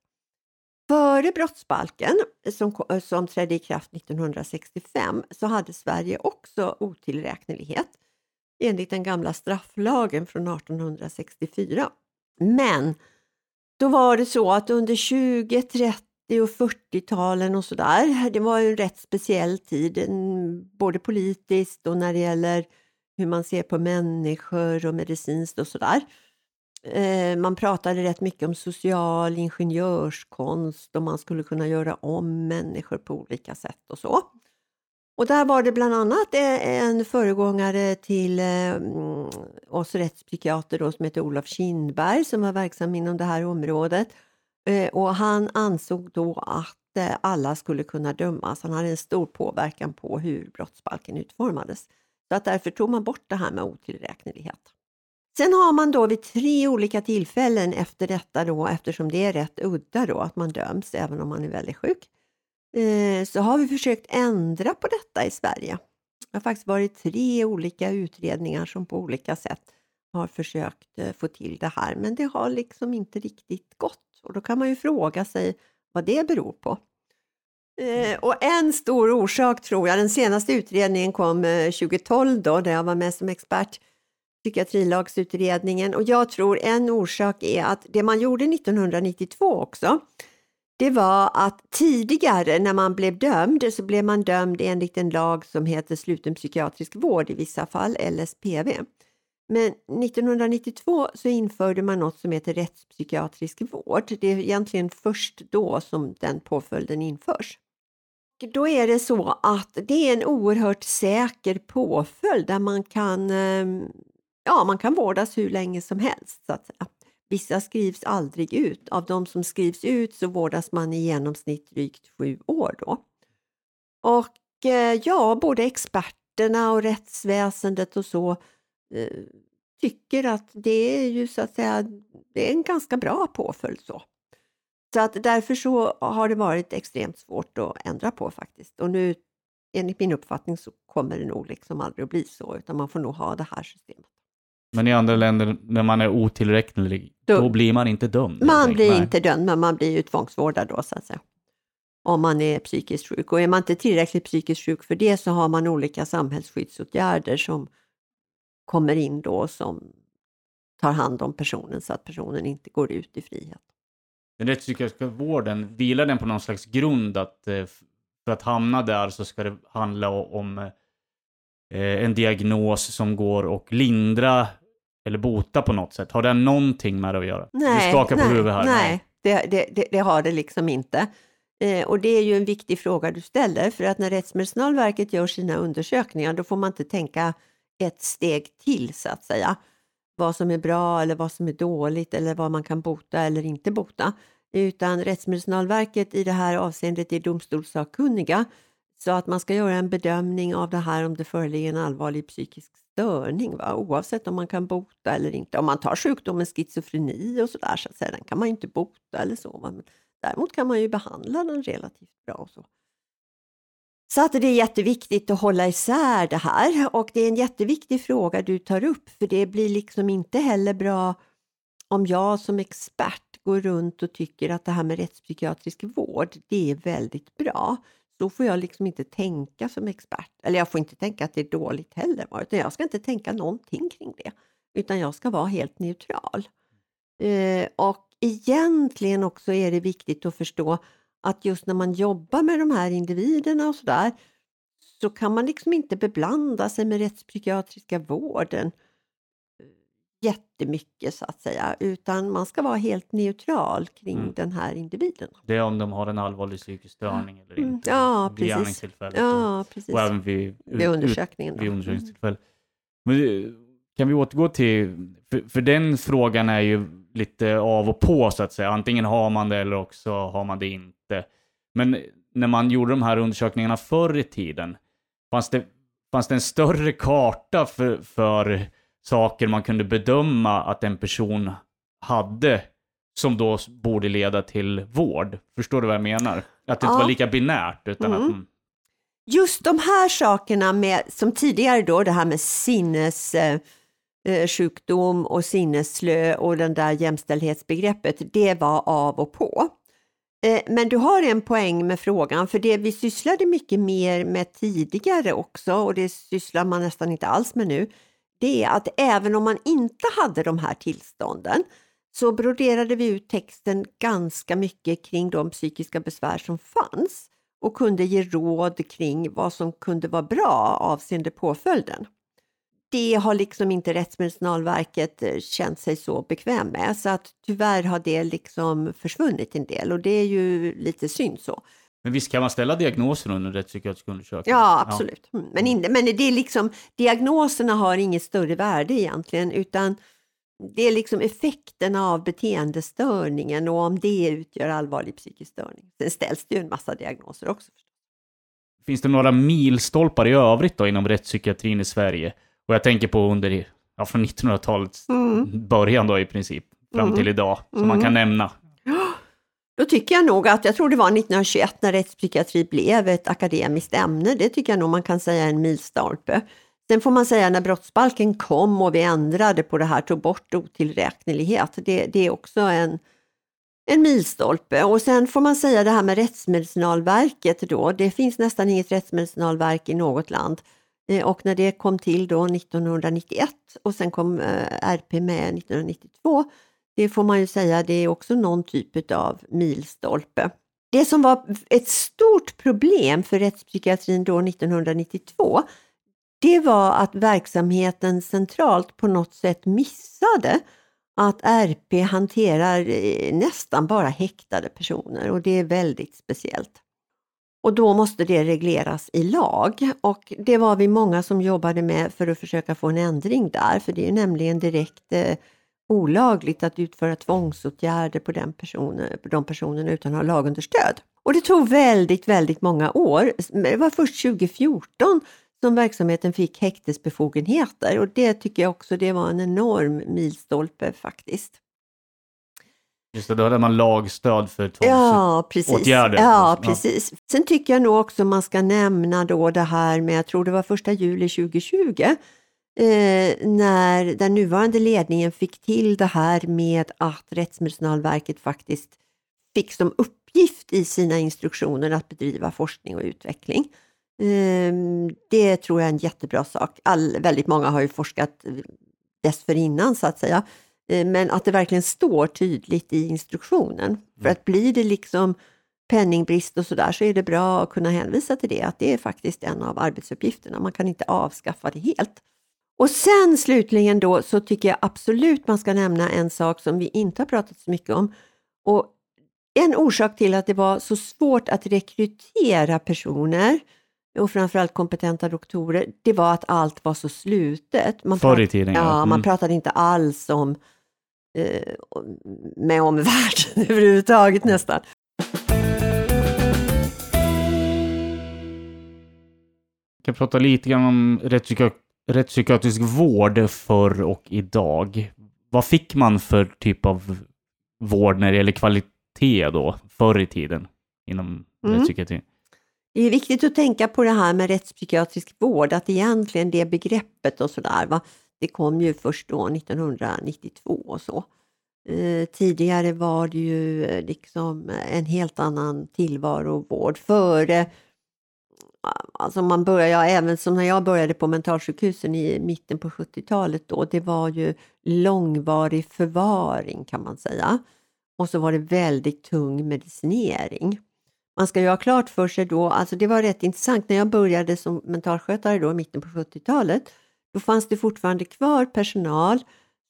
Före brottsbalken eh, som, eh, som trädde i kraft 1965 så hade Sverige också otillräknelighet enligt den gamla strafflagen från 1864. Men då var det så att under 20, 30 och 40-talen och sådär, det var ju en rätt speciell tid, både politiskt och när det gäller hur man ser på människor och medicinskt och sådär. Eh, man pratade rätt mycket om social ingenjörskonst och man skulle kunna göra om människor på olika sätt och så. Och där var det bland annat eh, en föregångare till eh, mm, oss rättspsykiater då, som heter Olof Kindberg som var verksam inom det här området. Och han ansåg då att alla skulle kunna dömas. Han hade en stor påverkan på hur brottsbalken utformades. Så att därför tog man bort det här med otillräknelighet. Sen har man då vid tre olika tillfällen efter detta då, eftersom det är rätt udda då att man döms även om man är väldigt sjuk, eh, så har vi försökt ändra på detta i Sverige. Det har faktiskt varit tre olika utredningar som på olika sätt har försökt eh, få till det här, men det har liksom inte riktigt gått. Och då kan man ju fråga sig vad det beror på. Eh, och en stor orsak tror jag, den senaste utredningen kom eh, 2012 då, där jag var med som expert, psykiatrilagsutredningen, och jag tror en orsak är att det man gjorde 1992 också, det var att tidigare när man blev dömd så blev man dömd enligt en lag som heter sluten psykiatrisk vård i vissa fall, LSPV. Men 1992 så införde man något som heter rättspsykiatrisk vård. Det är egentligen först då som den påföljden införs. Då är det så att det är en oerhört säker påföljd där man kan, ehm, ja, man kan vårdas hur länge som helst. Så att säga. Vissa skrivs aldrig ut. Av de som skrivs ut så vårdas man i genomsnitt drygt sju år då. Och eh, ja, både experterna och rättsväsendet och så eh, tycker att det är ju så att säga, det är en ganska bra påföljd så. Så att därför så har det varit extremt svårt att ändra på faktiskt. Och nu, enligt min uppfattning, så kommer det nog liksom aldrig att bli så, utan man får nog ha det här systemet. Men i andra länder, när man är otillräknelig, då, Då- blir man inte dömd. Man blir Nej. inte dömd, men man blir ju tvångsvårdad då så att säga. Om man är psykiskt sjuk. Och är man inte tillräckligt psykiskt sjuk för det så har man olika samhällsskyddsåtgärder som kommer in då som tar hand om personen så att personen inte går ut i frihet. Den rättspsykiatriska vården, vilar den på någon slags grund att eh, för att hamna där så ska det handla om eh, en diagnos som går att lindra eller bota på något sätt? Har det någonting med det att göra? Nej, du skakar på nej, huvudet här. Nej, det, det, det, det har det liksom inte. Eh, och det är ju en viktig fråga du ställer, för att när Rättsmedicinalverket gör sina undersökningar, då får man inte tänka ett steg till så att säga. Vad som är bra eller vad som är dåligt eller vad man kan bota eller inte bota. Utan Rättsmedicinalverket i det här avseendet är domstolssakkunniga. Så att man ska göra en bedömning av det här om det föreligger en allvarlig psykisk störning, va? oavsett om man kan bota eller inte. Om man tar sjukdomen schizofreni och sådär, så att säga, den kan man ju inte bota eller så. Va? Men däremot kan man ju behandla den relativt bra. Och så. Så att det är jätteviktigt att hålla isär det här och det är en jätteviktig fråga du tar upp för det blir liksom inte heller bra om jag som expert går runt och tycker att det här med rättspsykiatrisk vård, det är väldigt bra. Då får jag liksom inte tänka som expert, eller jag får inte tänka att det är dåligt heller, utan jag ska inte tänka någonting kring det, utan jag ska vara helt neutral. Eh, och egentligen också är det viktigt att förstå att just när man jobbar med de här individerna och sådär, så kan man liksom inte beblanda sig med rättspsykiatriska vården jättemycket så att säga, utan man ska vara helt neutral kring Mm. den här individen. Det är om de har en allvarlig psykisk störning eller Mm, inte. ja, vid gärningstillfället Ja, precis. och, och även vid, Vid ut- undersökningen. då. vid Mm. undersökningstillfället. Men eh, kan vi återgå till, för, för den frågan är ju lite av och på så att säga. Antingen har man det eller också har man det inte. Men när man gjorde de här undersökningarna förr i tiden, fanns det, fanns det en större karta för, för saker man kunde bedöma att en person hade som då borde leda till vård? Förstår du vad jag menar? Att det inte Ja. var lika binärt utan att... Mm. mm, Just de här sakerna med, som tidigare då, det här med sinnessjukdom eh, Eh, sjukdom och sinnesslö och den där jämställdhetsbegreppet, det var av och på. Eh, men du har en poäng med frågan, för det vi sysslade mycket mer med tidigare också, och det sysslar man nästan inte alls med nu, det är att även om man inte hade de här tillstånden, så broderade vi ut texten ganska mycket kring de psykiska besvär som fanns och kunde ge råd kring vad som kunde vara bra avseende påföljden. Det har liksom inte Rättsmedicinalverket eh, känt sig så bekväm med så att tyvärr har det liksom försvunnit en del och det är ju lite synd så. Men visst kan man ställa diagnoser under rättspsykiatrisk undersökning? Ja, absolut. Mm. Men, inte, men det är liksom, diagnoserna har inget större värde egentligen utan det är liksom effekterna av beteendestörningen och om det utgör allvarlig psykisk störning. Sen ställs det ju en massa diagnoser också. Finns det några milstolpar i övrigt då inom rättspsykiatrin i Sverige? Och jag tänker på under, ja, från 1900-talets Mm. början då i princip, fram Mm. till idag, som Mm. man kan nämna. Då tycker jag nog att, jag tror det var 1921 när rättspsykiatri blev ett akademiskt ämne, det tycker jag nog man kan säga är en milstolpe. Sen får man säga när brottsbalken kom och vi ändrade på det här, tog bort otillräknelighet, det, det är också en, en milstolpe. Och sen får man säga det här med Rättsmedicinalverket då, det finns nästan inget rättsmedicinalverk i något land. Eh, och när det kom till då 1991 och sen kom eh, RP med 1992, det får man ju säga, det är också någon typ av milstolpe. Det som var ett stort problem för rättspsykiatrin då 1992, det var att verksamheten centralt på något sätt missade att RP hanterar eh, nästan bara häktade personer och det är väldigt speciellt. Och då måste det regleras i lag och det var vi många som jobbade med för att försöka få en ändring där, för det är nämligen direkt eh, olagligt att utföra tvångsåtgärder på, den personen, på de personerna utan att ha lagunderstöd. Och det tog väldigt, väldigt många år. Det var först 2014 som verksamheten fick häktesbefogenheter och det tycker jag också det var en enorm milstolpe faktiskt. Just det, då hade man lagstöd för tvångs... Ja, åtgärder. Ja, Ja. precis. Sen tycker jag nog också man ska nämna då det här med, jag tror det var första juli 2020, eh, när den nuvarande ledningen fick till det här med att Rättsmedicinalverket faktiskt fick som uppgift i sina instruktioner att bedriva forskning och utveckling. Eh, det tror jag är en jättebra sak. All, väldigt många har ju forskat dessförinnan så att säga. Eh, Men att det verkligen står tydligt i instruktionen. För Mm. att blir det liksom penningbrist och sådär så är det bra att kunna hänvisa till det, att det är faktiskt en av arbetsuppgifterna. Man kan inte avskaffa det helt. Och sen slutligen då så tycker jag absolut man ska nämna en sak som vi inte har pratat så mycket om. Och en orsak till att det var så svårt att rekrytera personer och framförallt kompetenta doktorer, det var att allt var så slutet. Man Förr i tiden, ja. ja. Mm. Man pratade inte alls om eh, med omvärlden överhuvudtaget nästan. Vi kan prata lite grann om rättspsykiatrisk vård förr och idag. Vad fick man för typ av vård när det gäller kvalitet då, förr i tiden inom Mm. rättspsykiatrin? Det är viktigt att tänka på det här med rättspsykiatrisk vård, att egentligen det begreppet och sådär, det kom ju först då 1992 och så. Eh, tidigare var det ju eh, liksom en helt annan tillvaro och vård. Före, eh, alltså man började, ja, även som när jag började på mentalsjukhusen i mitten på 70-talet då, det var ju långvarig förvaring kan man säga. Och så var det väldigt tung medicinering. Man ska ju ha klart för sig då, alltså det var rätt intressant, när jag började som mentalskötare då i mitten på 70-talet, då fanns det fortfarande kvar personal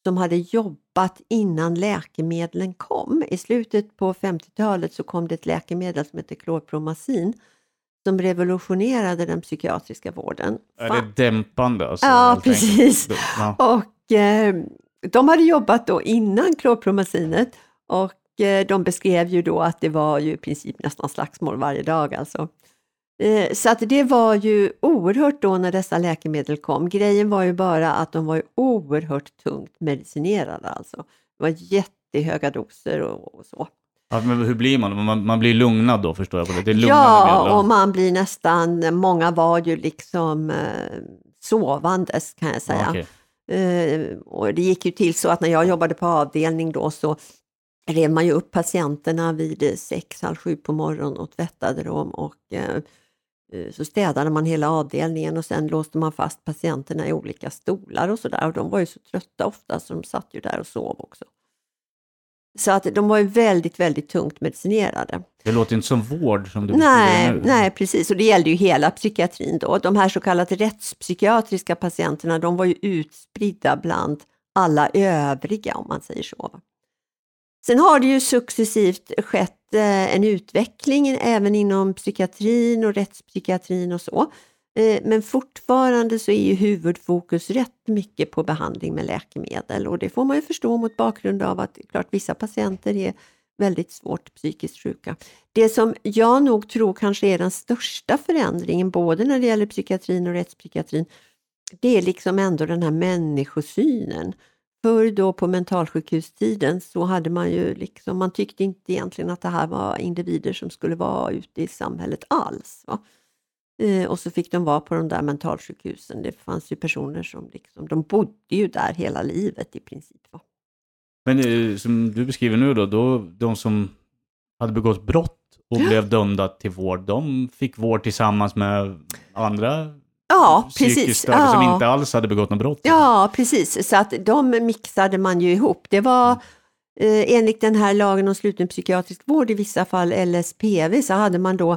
som hade jobbat innan läkemedlen kom. I slutet på 50-talet så kom det ett läkemedel som heter klorpromazin som revolutionerade den psykiatriska vården. Är Fan. det dämpande? Alltså, Ja, precis. Ja. Och eh, de hade jobbat då innan klorpromazinet och eh, de beskrev ju då att det var ju i princip nästan slagsmål varje dag alltså. Eh, så att det var ju oerhört då när dessa läkemedel kom. Grejen var ju bara att de var oerhört tungt medicinerade alltså. Det var jättehöga doser och, och så. Ja, men hur blir man? man? Man blir lugnad då förstår jag. på Det Det är Ja, medel. och man blir nästan, många var ju liksom eh, sovandes kan jag säga. Ja, okej. Eh, och det gick ju till så att när jag jobbade på avdelning då så rev man ju upp patienterna vid sex, halv sju på morgonen och tvättade dem och eh, så städade man hela avdelningen och sen låste man fast patienterna i olika stolar och sådär och de var ju så trötta ofta så de satt ju där och sov också. Så att de var ju väldigt, väldigt tungt medicinerade. Det låter inte som vård som du Nej, nu. nej, precis. Och det gällde ju hela psykiatrin då. De här så kallade rättspsykiatriska patienterna, de var ju utspridda bland alla övriga om man säger så. Sen har det ju successivt skett eh, en utveckling även inom psykiatrin och rättspsykiatrin och så. Eh, men fortfarande så är ju huvudfokus rätt mycket på behandling med läkemedel och det får man ju förstå mot bakgrund av att klart vissa patienter är väldigt svårt psykiskt sjuka. Det som jag nog tror kanske är den största förändringen både när det gäller psykiatrin och rättspsykiatrin, det är liksom ändå den här människosynen. Förr då på mentalsjukhustiden så hade man ju liksom, man tyckte inte egentligen att det här var individer som skulle vara ute i samhället alls. Va? Eh, och så fick de vara på de där mentalsjukhusen. Det fanns ju personer som liksom, de bodde ju där hela livet i princip. Va? Men eh, som du beskriver nu då, då, de som hade begått brott och blev dömda till vård, de fick vård tillsammans med andra Ja, psykiskt precis. störda som Ja. inte alls hade begått något brott. Ja, precis. Så att de mixade man ju ihop. Det var eh, enligt den här lagen om sluten psykiatrisk vård, i vissa fall LSPV, så hade man då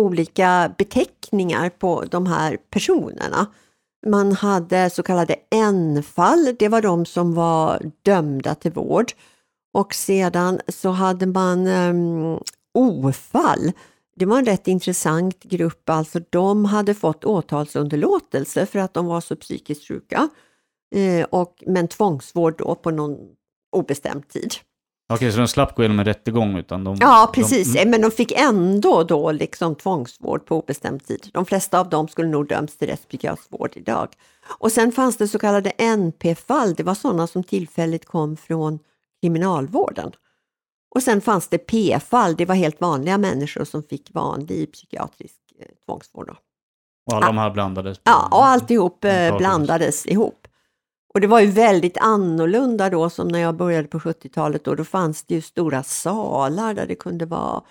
olika beteckningar på de här personerna. Man hade så kallade N-fall, det var de som var dömda till vård. Och sedan så hade man um, O-fall. Det var en rätt intressant grupp, alltså de hade fått åtalsunderlåtelse för att de var så psykiskt sjuka. Eh, och, men tvångsvård då på någon obestämd tid. Okej, så de slapp gå igenom en rättegång utan de... Ja, precis. De, Eh, Men de fick ändå då liksom tvångsvård på obestämd tid. De flesta av dem skulle nog döms till rättspsykiatrisk vård idag. Och sen fanns det så kallade NP-fall. Det var sådana som tillfälligt kom från kriminalvården. Och sen fanns det P-fall. Det var helt vanliga människor som fick vanlig psykiatrisk eh, tvångsvård. Då. och alla de här blandades. Ja, och alltihop eh, blandades ihop. Och det var ju väldigt annorlunda då som när jag började på 70-talet. Då, då fanns det ju stora salar där det kunde vara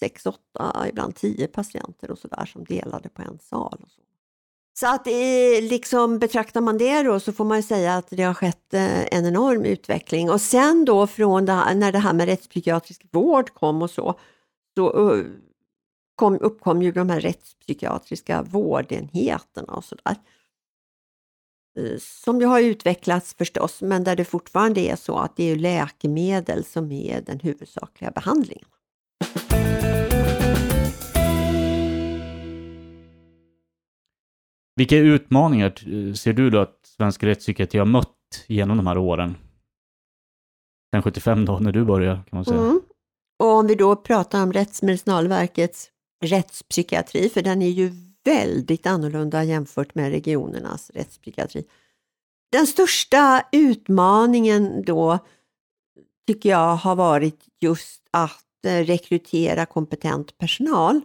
sex, åtta, ibland tio patienter och sådär som delade på en sal. Och så. Så att i, liksom betraktar man det då så får man ju säga att det har skett eh, en enorm utveckling. Och sen då från det här, när det här med rättspsykiatrisk vård kom och så, så eh, kom, uppkom ju de här rättspsykiatriska vårdenheterna och sådär. Eh, som ju har utvecklats förstås, men där det fortfarande är så att det är läkemedel som är den huvudsakliga behandlingen. Vilka utmaningar eh, ser du då att svensk rättspsykiatri har mött genom de här åren? Sen 75 då, när du började kan man säga. Mm. Och om vi då pratar om Rättsmedicinalverkets rättspsykiatri, för den är ju väldigt annorlunda jämfört med regionernas rättspsykiatri. Den största utmaningen då tycker jag har varit just att eh, rekrytera kompetent personal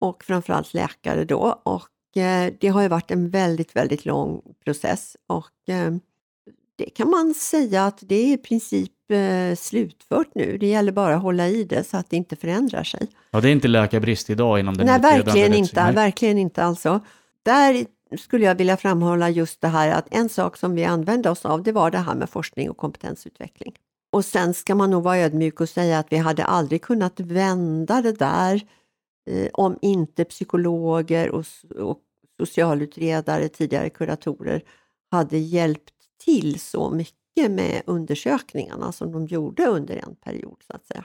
och framförallt läkare då. Och det har ju varit en väldigt, väldigt lång process och eh, det kan man säga att det är i princip eh, slutfört nu. Det gäller bara att hålla i det så att det inte förändrar sig. Ja, det är inte läkarbrist idag inom den Nej, verkligen inte. Verkligen inte alltså. Där skulle jag vilja framhålla just det här att en sak som vi använde oss av, det var det här med forskning och kompetensutveckling. Och sen ska man nog vara ödmjuk och säga att vi hade aldrig kunnat vända det där eh, Eh, om inte psykologer och, och socialutredare, tidigare kuratorer, hade hjälpt till så mycket med undersökningarna som de gjorde under en period. så att säga.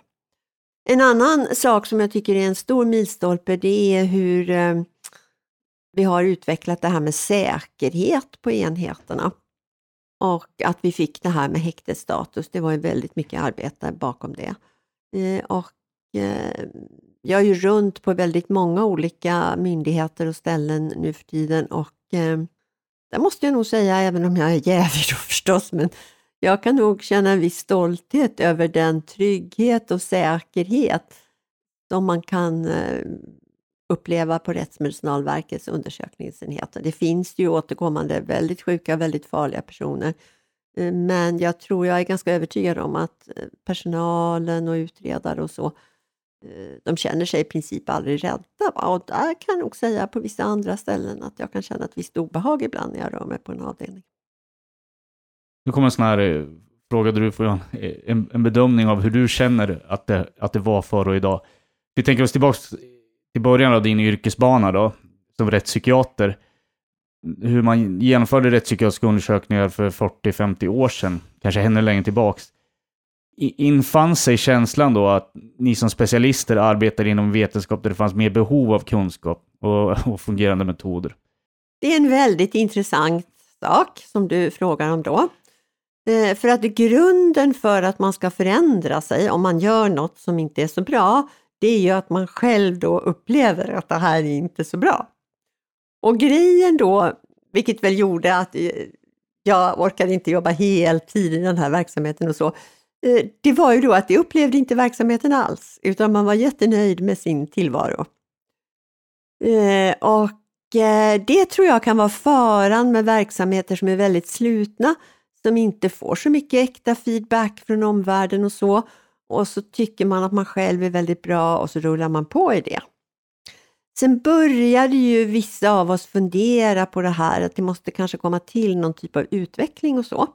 En annan sak som jag tycker är en stor milstolpe det är hur eh, vi har utvecklat det här med säkerhet på enheterna. Och att vi fick det här med häktesstatus, det var ju väldigt mycket arbete bakom det. Eh, och Eh, jag är ju runt på väldigt många olika myndigheter och ställen nu för tiden och eh, där måste jag nog säga, även om jag är jävig då förstås, men jag kan nog känna en viss stolthet över den trygghet och säkerhet som man kan eh, uppleva på Rättsmedicinalverkets undersökningsenhet. Det finns ju återkommande väldigt sjuka, väldigt farliga personer. Eh, men jag tror jag är ganska övertygad om att eh, personalen och utredare och så Eh, de känner sig i princip aldrig rädda. Va? Och där kan jag nog säga på vissa andra ställen att jag kan känna ett visst obehag ibland när jag rör mig på en avdelning. Nu kommer en sån här eh, fråga där du får en, en bedömning av hur du känner att det, att det var förr och idag. Vi tänker oss tillbaka till början av din yrkesbana då, som rättspsykiater. Hur man genomförde rättspsykiatriska undersökningar för 40-50 år sedan, kanske ännu längre tillbaks infann sig känslan då att ni som specialister arbetar inom vetenskap där det fanns mer behov av kunskap och, och fungerande metoder? Det är en väldigt intressant sak som du frågar om då. Eh, för att grunden för att man ska förändra sig om man gör något som inte är så bra, det är ju att man själv då upplever att det här är inte så bra. Och grejen då, vilket väl gjorde att eh, jag orkade inte jobba heltid i den här verksamheten och så, Eh, det var ju då att det upplevde inte verksamheten alls, utan man var jättenöjd med sin tillvaro. Eh, och eh, det tror jag kan vara faran med verksamheter som är väldigt slutna, som inte får så mycket äkta feedback från omvärlden och så. Och så tycker man att man själv är väldigt bra och så rullar man på i det. Sen började ju vissa av oss fundera på det här att det måste kanske komma till någon typ av utveckling och så.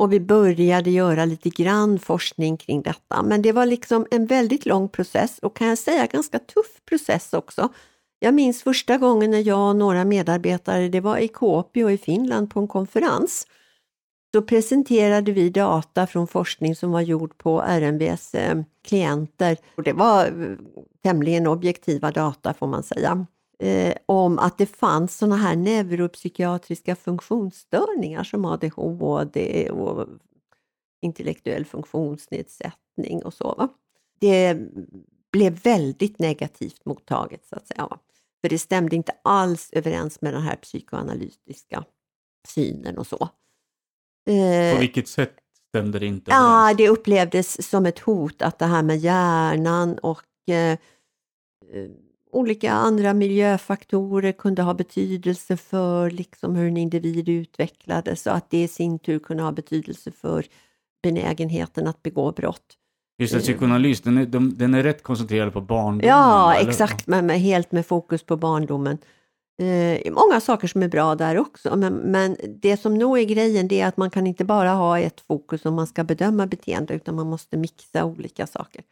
Och vi började göra lite grann forskning kring detta. Men det var liksom en väldigt lång process och kan jag säga ganska tuff process också. Jag minns första gången när jag och några medarbetare, det var i Kuopio i Finland på en konferens. Då presenterade vi data från forskning som var gjord på RMVs eh, klienter. Och det var eh, tämligen objektiva data får man säga eh, om att det fanns såna här neuropsykiatriska funktionsstörningar som ADHD och intellektuell funktionsnedsättning och så. Va? Det blev väldigt negativt mottaget så att säga. För det stämde inte alls överens med den här psykoanalytiska synen och så. Eh, På vilket sätt stämde det inte överens? Ja, det upplevdes som ett hot att det här med hjärnan och eh, olika andra miljöfaktorer kunde ha betydelse för liksom hur en individ utvecklades och att det i sin tur kunde ha betydelse för benägenheten att begå brott. Just det, psykoanalys, den är, de, den är rätt koncentrerad på barndomen? Ja, eller? exakt, men med, helt med fokus på barndomen. Eh, många saker som är bra där också, men, men det som nog är grejen det är att man kan inte bara ha ett fokus om man ska bedöma beteende, utan man måste mixa olika saker.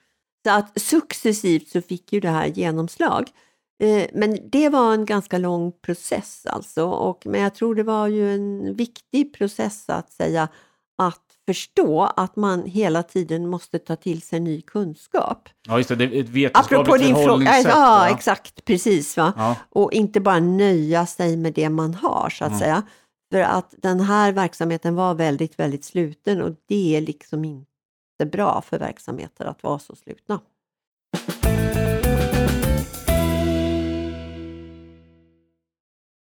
Så att successivt så fick ju det här genomslag. Eh, Men det var en ganska lång process alltså. Och, men jag tror det var ju en viktig process att säga att förstå att man hela tiden måste ta till sig ny kunskap. Ja, just det. Det är ett Apropå vetenskapligt din fråga, förhållningssätt. ja, exakt, precis. Va? Ja. Och inte bara nöja sig med det man har så att Mm. säga. För att den här verksamheten var väldigt, väldigt sluten och det är liksom inte bra för verksamheter att vara så slutna.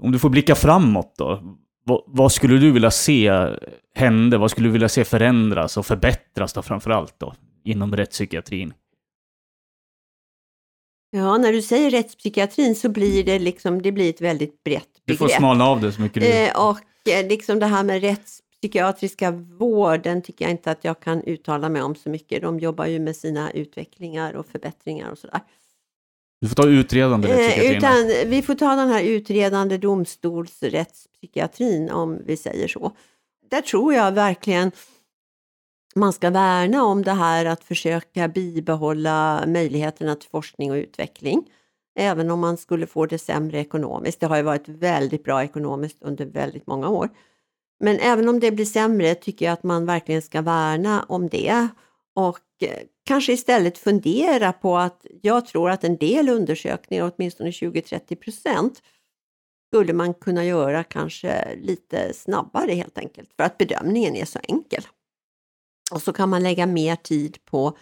Om du får blicka framåt då. Vad, vad skulle du vilja se hända? Vad skulle du vilja se förändras och förbättras då framför allt då? Inom rättspsykiatrin. Ja, när du säger rättspsykiatrin så blir det liksom, det blir ett väldigt brett Du får begrepp. smalna av det så mycket du. Eh, och eh, liksom det här med rättspsykiatriska vården tycker jag inte att jag kan uttala mig om så mycket. De jobbar ju med sina utvecklingar och förbättringar och sådär. Du får ta utredande Eh, utan vi får ta den här utredande domstolsrättspsykiatrin om vi säger så. Där tror jag verkligen man ska värna om det här att försöka bibehålla möjligheterna till forskning och utveckling. Även om man skulle få det sämre ekonomiskt. Det har ju varit väldigt bra ekonomiskt under väldigt många år. Men även om det blir sämre tycker jag att man verkligen ska värna om det och eh, kanske istället fundera på att jag tror att en del undersökningar, åtminstone 20-30 procent, skulle man kunna göra kanske lite snabbare helt enkelt för att bedömningen är så enkel. Och så kan man lägga mer tid på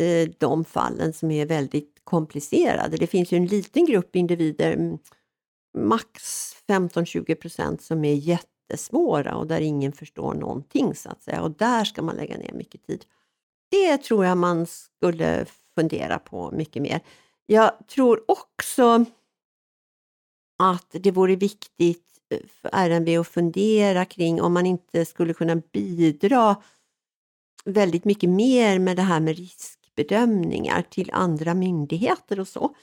eh, de fallen som är väldigt komplicerade. Det finns ju en liten grupp individer, mm, max 15-20 procent, som är jättesvåra och där ingen förstår någonting så att säga. Och där ska man lägga ner mycket tid. Det tror jag man skulle fundera på mycket mer. Jag tror också att det vore viktigt eh, för RNB att fundera kring om man inte skulle kunna bidra väldigt mycket mer med det här med riskbedömningar till andra myndigheter och så.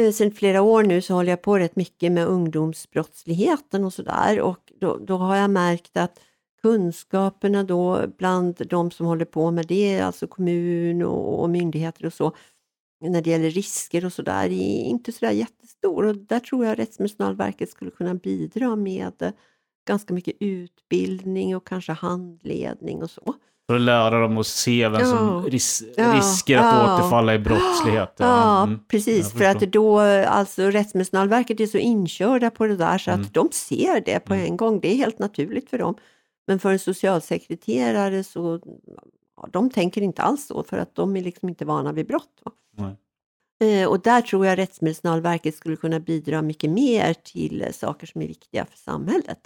Eh, sen flera år nu så håller jag på rätt mycket med ungdomsbrottsligheten och sådär och då, då har jag märkt att kunskaperna då bland de som håller på med det, alltså kommun och, och myndigheter och så, när det gäller risker och sådär, är inte sådär jättestor. Och där tror jag Rättsmedicinalverket skulle kunna bidra med ganska mycket utbildning och kanske handledning och så. För att lära dem att se vem som Ja. ris Ja. risker att Ja. återfalla i brottslighet. Ja, Mm. precis. För att då, alltså Rättsmedicinalverket är så inkörda på det där så Mm. att de ser det på Mm. en gång. Det är helt naturligt för dem. Men för en socialsekreterare så ja, de tänker inte alls så för att de är liksom inte vana vid brott. Eh, Och där tror jag Rättsmedicinalverket skulle kunna bidra mycket mer till eh, saker som är viktiga för samhället.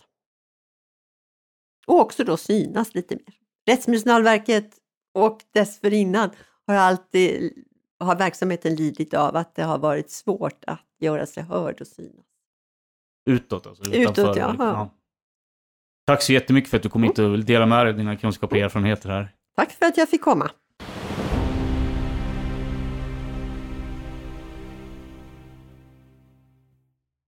Och också då synas lite mer. Rättsmedicinalverket och dessförinnan har alltid har verksamheten lidit av att det har varit svårt att göra sig hörd och synas. Utåt alltså? Utåt, utanför, ja. ja. Tack så jättemycket för att du kom hit och ville dela med dig av dina kunskaper och erfarenheter här. Tack för att jag fick komma.